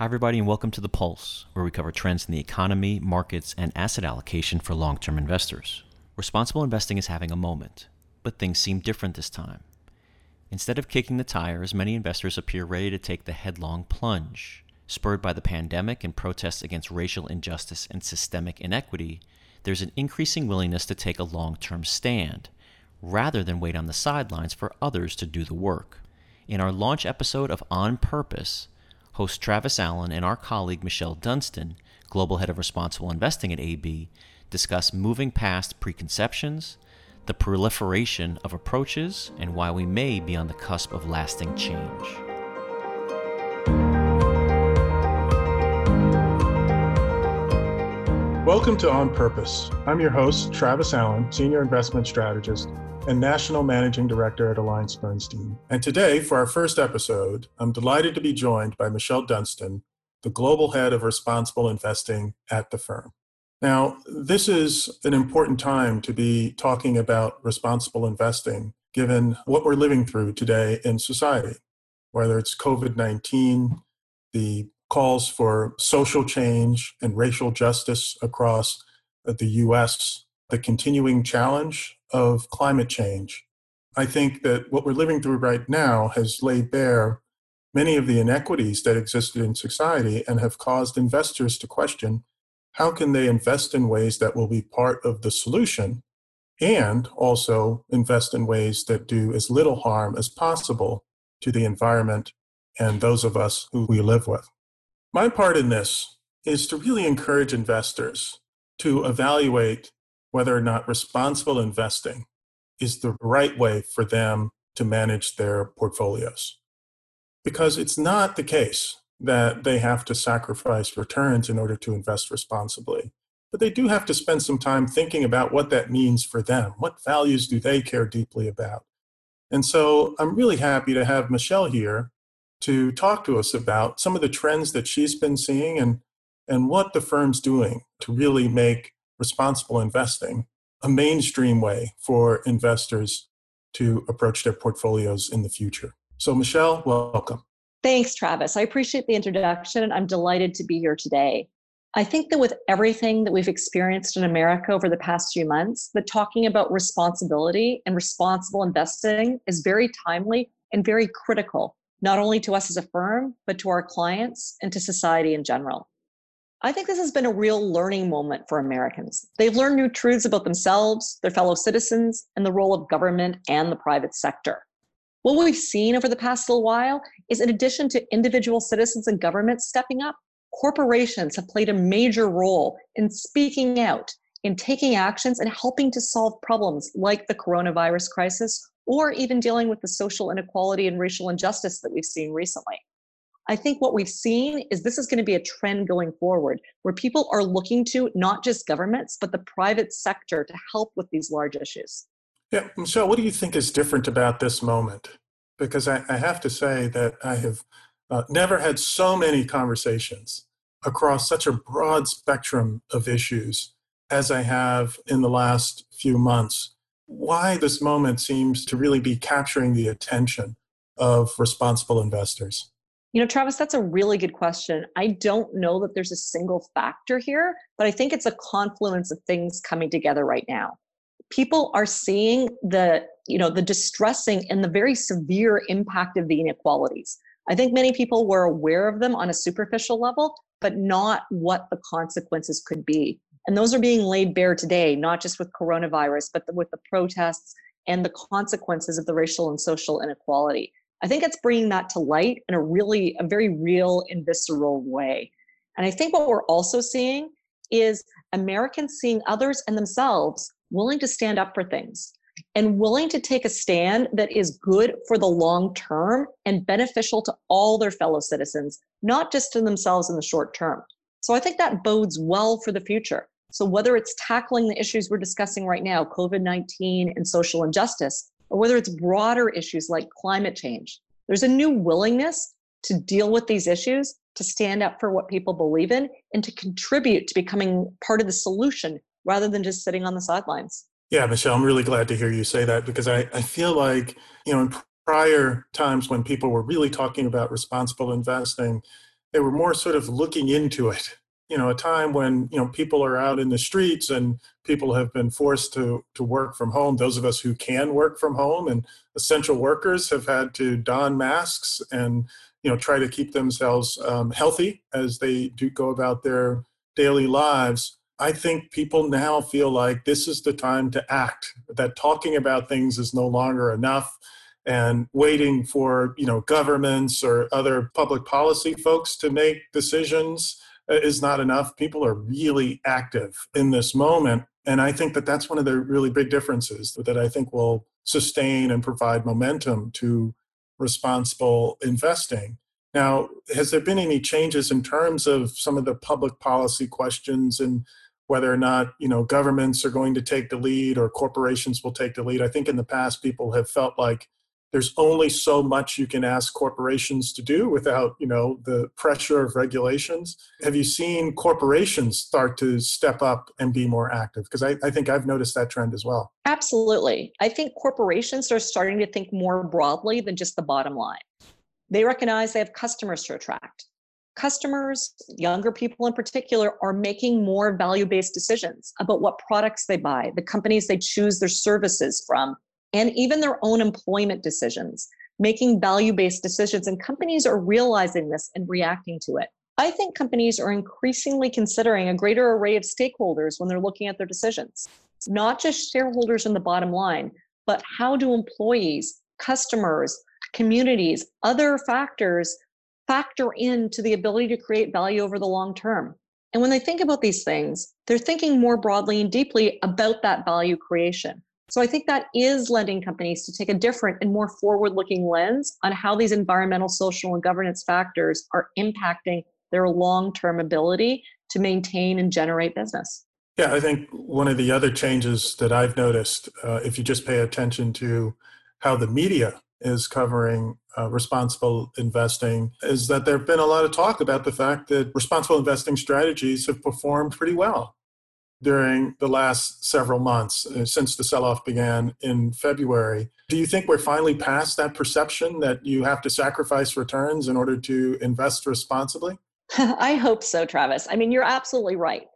Hi, everybody, and welcome to The Pulse, where we cover trends in the economy, markets, and asset allocation for long term investors. Responsible investing is having a moment, but things seem different this time. Instead of kicking the tires, many investors appear ready to take the headlong plunge. Spurred by the pandemic and protests against racial injustice and systemic inequity, there's an increasing willingness to take a long term stand, rather than wait on the sidelines for others to do the work. In our launch episode of On Purpose, host Travis Allen and our colleague Michelle Dunstan, Global Head of Responsible Investing at AB, discuss moving past preconceptions, the proliferation of approaches, and why we may be on the cusp of lasting change. Welcome to On Purpose. I'm your host, Travis Allen, Senior Investment Strategist and National Managing Director at AllianceBernstein. And today, for our first episode, I'm delighted to be joined by Michelle Dunstan, the Global Head of Responsible Investing at the firm. Now, this is an important time to be talking about responsible investing, given what we're living through today in society, whether it's COVID 19, the calls for social change and racial justice across the US, the continuing challenge of climate change. I think that what we're living through right now has laid bare many of the inequities that existed in society and have caused investors to question how can they invest in ways that will be part of the solution and also invest in ways that do as little harm as possible to the environment and those of us who we live with. My part in this is to really encourage investors to evaluate whether or not responsible investing is the right way for them to manage their portfolios. Because it's not the case that they have to sacrifice returns in order to invest responsibly. But they do have to spend some time thinking about what that means for them. What values do they care deeply about? And so I'm really happy to have Michelle here to talk to us about some of the trends that she's been seeing and, and what the firm's doing to really make responsible investing a mainstream way for investors to approach their portfolios in the future. So, Michelle, welcome. Thanks, Travis. I appreciate the introduction I'm delighted to be here today. I think that with everything that we've experienced in America over the past few months, that talking about responsibility and responsible investing is very timely and very critical, not only to us as a firm, but to our clients and to society in general. I think this has been a real learning moment for Americans. They've learned new truths about themselves, their fellow citizens, and the role of government and the private sector. What we've seen over the past little while is in addition to individual citizens and governments stepping up, corporations have played a major role in speaking out, in taking actions, and helping to solve problems like the coronavirus crisis or even dealing with the social inequality and racial injustice that we've seen recently. I think what we've seen is this is going to be a trend going forward where people are looking to not just governments, but the private sector to help with these large issues. Yeah, Michelle, what do you think is different about this moment? Because I, I have to say that I have uh, never had so many conversations across such a broad spectrum of issues as I have in the last few months. Why this moment seems to really be capturing the attention of responsible investors? You know, Travis, that's a really good question. I don't know that there's a single factor here, but I think it's a confluence of things coming together right now. People are seeing the, you know, the distressing and the very severe impact of the inequalities. I think many people were aware of them on a superficial level, but not what the consequences could be. And those are being laid bare today, not just with coronavirus, but with the protests and the consequences of the racial and social inequality. I think it's bringing that to light in a really, a very real and visceral way. And I think what we're also seeing is Americans seeing others and themselves willing to stand up for things and willing to take a stand that is good for the long term and beneficial to all their fellow citizens, not just to themselves in the short term. So I think that bodes well for the future. So whether it's tackling the issues we're discussing right now, COVID 19 and social injustice, or whether it's broader issues like climate change. There's a new willingness to deal with these issues, to stand up for what people believe in, and to contribute to becoming part of the solution rather than just sitting on the sidelines. Yeah, Michelle, I'm really glad to hear you say that because I, I feel like, you know, in prior times when people were really talking about responsible investing, they were more sort of looking into it. You know, a time when you know people are out in the streets and people have been forced to to work from home. Those of us who can work from home and essential workers have had to don masks and you know try to keep themselves um, healthy as they do go about their daily lives. I think people now feel like this is the time to act. That talking about things is no longer enough and waiting for you know governments or other public policy folks to make decisions Uh, is not enough. People are really active in this moment and i think that that's one of the really big differences that i think will sustain and provide momentum to responsible investing. Now has there been any changes in terms of some of the public policy questions and whether or not you know governments are going to take the lead or corporations will take the lead? I think in the past people have felt like there's only so much you can ask corporations to do without you know the pressure of regulations. Have you seen corporations start to step up and be more active? Because I, I, think i've noticed that trend as well. Absolutely. I think corporations are starting to think more broadly than just the bottom line. They recognize they have customers to attract. Customers younger people in particular are making more value-based decisions about what products they buy the companies they choose their services from and even their own employment decisions, making value based decisions. And companies are realizing this and reacting to it. I think companies are increasingly considering a greater array of stakeholders when they're looking at their decisions, not just shareholders in the bottom line, but how do employees, customers, communities, other factors factor into the ability to create value over the long term. And when they think about these things, they're thinking more broadly and deeply about that value creation. So I think that is lending companies to take a different and more forward looking lens on how these environmental, social, and governance factors are impacting their long term ability to maintain and generate business. Yeah, I think one of the other changes that I've noticed, uh, if you just pay attention to how the media is covering uh, responsible investing, is that there have been a lot of talk about the fact that responsible investing strategies have performed pretty well during the last several months uh, since the sell off began in February. Do you think we're finally past that perception that you have to sacrifice returns in order to invest responsibly? I hope so, Travis. I mean, you're absolutely right.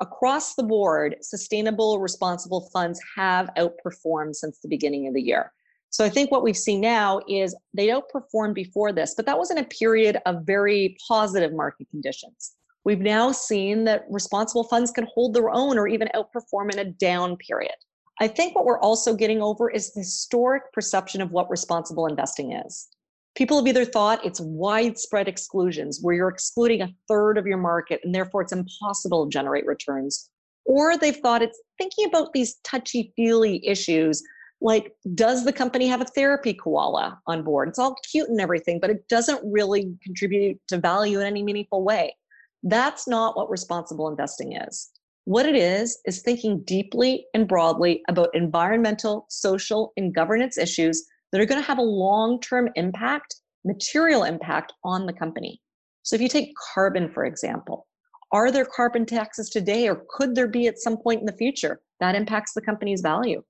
Across the board, sustainable, responsible funds have outperformed since the beginning of the year. So I think what we've seen now is they outperformed before this, but that was in a period of very positive market conditions. We've now seen that responsible funds can hold their own or even outperform in a down period. I think what we're also getting over is the historic perception of what responsible investing is. People have either thought it's widespread exclusions where you're excluding a third of your market and therefore it's impossible to generate returns, or they've thought it's thinking about these touchy feely issues like does the company have a therapy koala on board? It's all cute and everything, but it doesn't really contribute to value in any meaningful way. That's not what responsible investing is. What it is, is thinking deeply and broadly about environmental, social, and governance issues that are going to have a long term impact, material impact on the company. So, if you take carbon, for example, are there carbon taxes today or could there be at some point in the future? That impacts the company's value.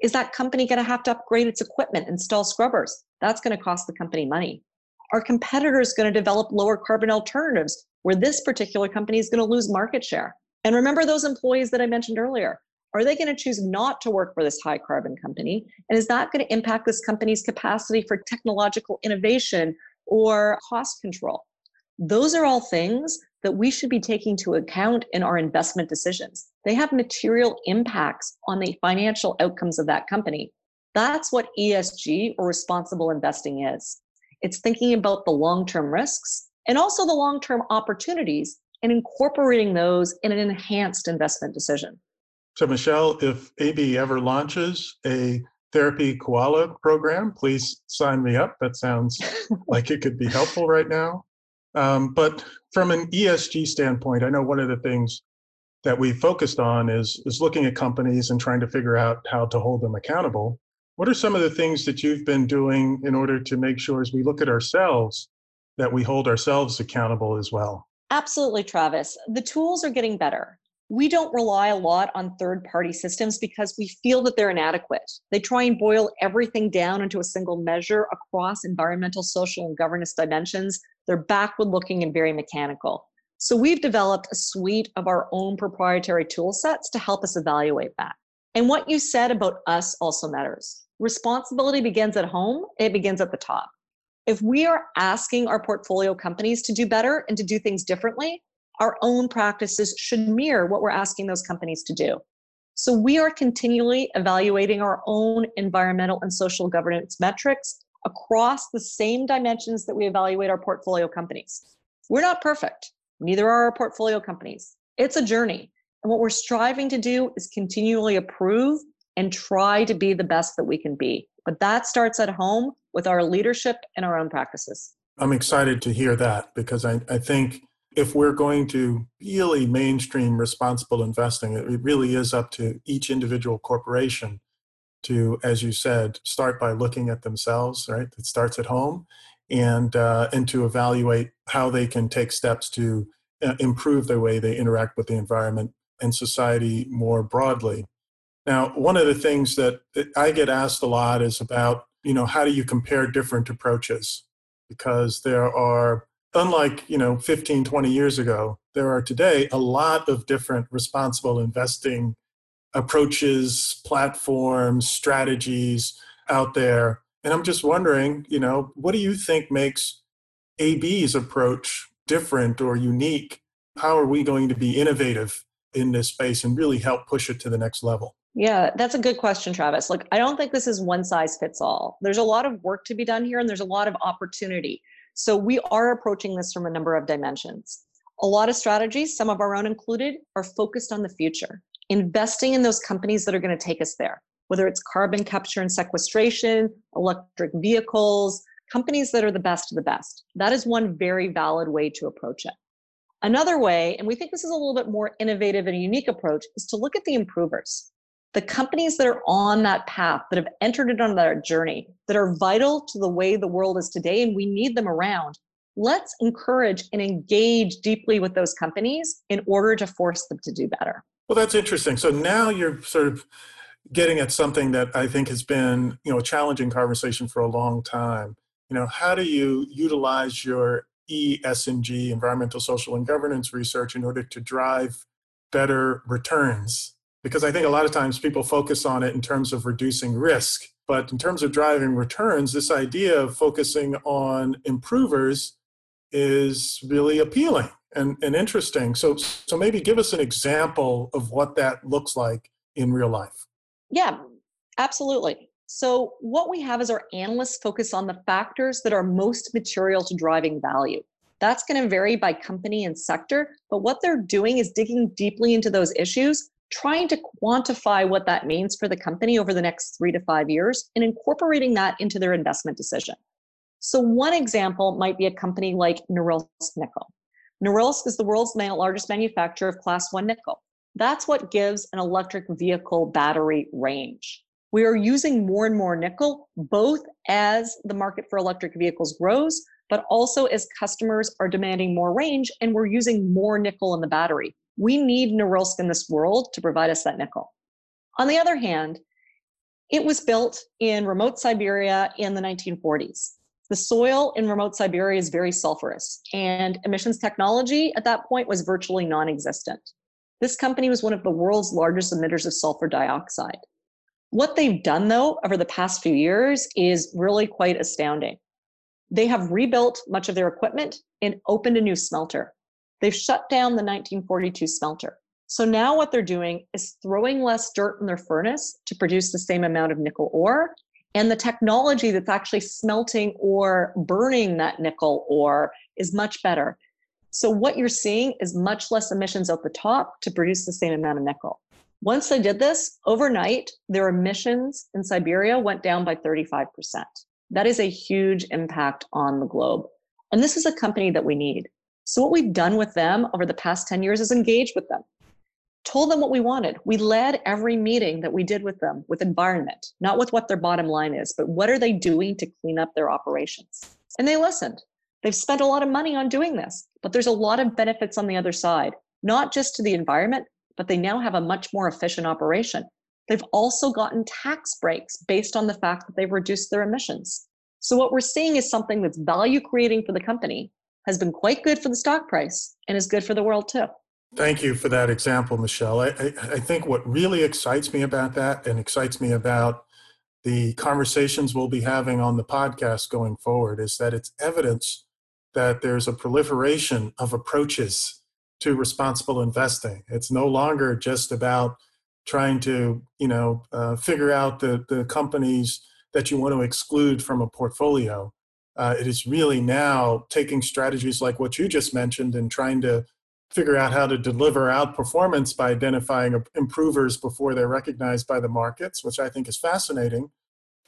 Is that company going to have to upgrade its equipment, install scrubbers? That's going to cost the company money. Are competitors going to develop lower carbon alternatives where this particular company is going to lose market share. And remember those employees that I mentioned earlier. Are they going to choose not to work for this high carbon company? And is that going to impact this company's capacity for technological innovation or cost control? Those are all things that we should be taking to account in our investment decisions. They have material impacts on the financial outcomes of that company. That's what ESG or responsible investing is. It's thinking about the long term risks and also the long term opportunities and incorporating those in an enhanced investment decision. So, Michelle, if AB ever launches a therapy koala program, please sign me up. That sounds like it could be helpful right now. Um, but from an ESG standpoint, I know one of the things that we focused on is, is looking at companies and trying to figure out how to hold them accountable. What are some of the things that you've been doing in order to make sure as we look at ourselves that we hold ourselves accountable as well. Absolutely, Travis. The tools are getting better. we don't rely a lot on third party systems because we feel that they're inadequate. They try and boil everything down into a single measure across environmental, social, and governance dimensions. They're backward looking and very mechanical. So we've developed a suite of our own proprietary tool sets to help us evaluate that. And what you said about us also matters. Responsibility begins at home, it begins at the top. If we are asking our portfolio companies to do better and to do things differently, our own practices should mirror what we're asking those companies to do. So we are continually evaluating our own environmental and social governance metrics across the same dimensions that we evaluate our portfolio companies. We're not perfect, neither are our portfolio companies. It's a journey. And what we're striving to do is continually improve and try to be the best that we can be. But that starts at home with our leadership and our own practices. I'm excited to hear that because I, I think if we're going to really mainstream responsible investing, it really is up to each individual corporation to, as you said, start by looking at themselves. Right, it starts at home, and uh, and to evaluate how they can take steps to uh, improve the way they interact with the environment and society more broadly. Now, one of the things that I get asked a lot is about, you know, how do you compare different approaches? Because there are unlike you know 15 20 years ago there are today a lot of different responsible investing approaches platforms strategies out there. And i'm just wondering you know what do you think makes ab's approach different or unique? How are we going to be innovative in this space and really help push it to the next level yeah, that's a good question, Travis. Look, I don't think this is one size fits all. There's a lot of work to be done here and there's a lot of opportunity. So we are approaching this from a number of dimensions. A lot of strategies, some of our own included, are focused on the future, investing in those companies that are going to take us there, whether it's carbon capture and sequestration, electric vehicles, companies that are the best of the best. That is one very valid way to approach it. Another way, and we think this is a little bit more innovative and unique approach, is to look at the improvers the companies that are on that path, that have entered it on that journey, that are vital to the way the world is today, and we need them around, let's encourage and engage deeply with those companies in order to force them to do better. Well, that's interesting. So now you're sort of getting at something that I think has been, you know, a challenging conversation for a long time. You know, how do you utilize your ESG, environmental, social, and governance research in order to drive better returns because I think a lot of times people focus on it in terms of reducing risk. But in terms of driving returns, this idea of focusing on improvers is really appealing and, and interesting. So, so maybe give us an example of what that looks like in real life. Yeah, absolutely. So, what we have is our analysts focus on the factors that are most material to driving value. That's going to vary by company and sector, but what they're doing is digging deeply into those issues trying to quantify what that means for the company over the next three to five years and incorporating that into their investment decision. So, one example might be a company like Norilsk Nickel. Norilsk is the world's largest manufacturer of class one nickel. That's what gives an electric vehicle battery range. We are using more and more nickel, both as the market for electric vehicles grows, but also as customers are demanding more range and we're using more nickel in the battery. We need Norilsk in this world to provide us that nickel. On the other hand, it was built in remote Siberia in the 1940s. The soil in remote Siberia is very sulfurous, and emissions technology at that point was virtually non existent. This company was one of the world's largest emitters of sulfur dioxide. What they've done, though, over the past few years is really quite astounding. They have rebuilt much of their equipment and opened a new smelter. They've shut down the 1942 smelter. So now what they're doing is throwing less dirt in their furnace to produce the same amount of nickel ore. And the technology that's actually smelting or burning that nickel ore is much better. So what you're seeing is much less emissions at the top to produce the same amount of nickel. Once they did this, overnight, their emissions in Siberia went down by 35%. That is a huge impact on the globe. And this is a company that we need. So, what we've done with them over the past 10 years is engage with them, told them what we wanted. We led every meeting that we did with them with environment, not with what their bottom line is, but what are they doing to clean up their operations? And they listened. They've spent a lot of money on doing this, but there's a lot of benefits on the other side, not just to the environment, but they now have a much more efficient operation. They've also gotten tax breaks based on the fact that they've reduced their emissions. So, what we're seeing is something that's value creating for the company, has been quite good for the stock price, and is good for the world too. Thank you for that example, Michelle. I, I, I think what really excites me about that and excites me about the conversations we'll be having on the podcast going forward is that it's evidence that there's a proliferation of approaches to responsible investing. It's no longer just about trying to, you know, uh, figure out the, the companies that you want to exclude from a portfolio. Uh, it is really now taking strategies like what you just mentioned and trying to figure out how to deliver outperformance by identifying improvers before they're recognized by the markets, which I think is fascinating.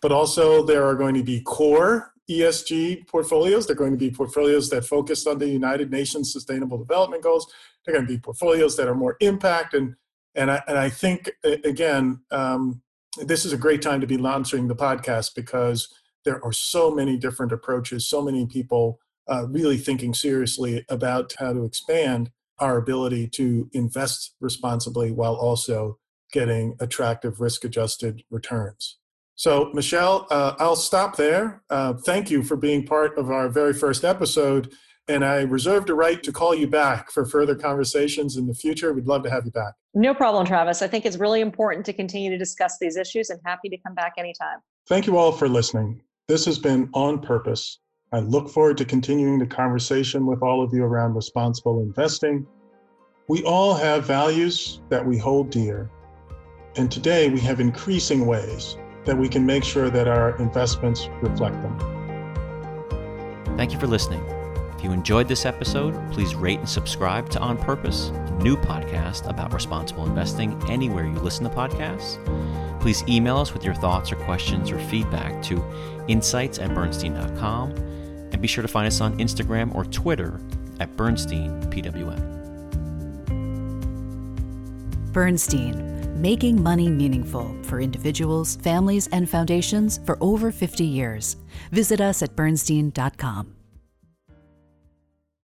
But also, there are going to be core ESG portfolios. They're going to be portfolios that focus on the United Nations Sustainable Development Goals. They're going to be portfolios that are more impact. And, and, I, and I think, again, um, this is a great time to be launching the podcast because there are so many different approaches, so many people uh, really thinking seriously about how to expand our ability to invest responsibly while also getting attractive risk adjusted returns. So, Michelle, uh, I'll stop there. Uh, thank you for being part of our very first episode. And I reserve the right to call you back for further conversations in the future. We'd love to have you back. No problem, Travis. I think it's really important to continue to discuss these issues and happy to come back anytime. Thank you all for listening. This has been On Purpose I look forward to continuing the conversation with all of you around responsible investing. We all have values that we hold dear, and today we have increasing ways that we can make sure that our investments reflect them. Thank you for listening. If you enjoyed this episode, please rate and subscribe to On Purpose, a new podcast about responsible investing anywhere you listen to podcasts. Please email us with your thoughts or questions or feedback to insights at bernstein.com and be sure to find us on Instagram or Twitter at Bernstein PWM. Bernstein, making money meaningful for individuals, families, and foundations for over 50 years. Visit us at bernstein.com.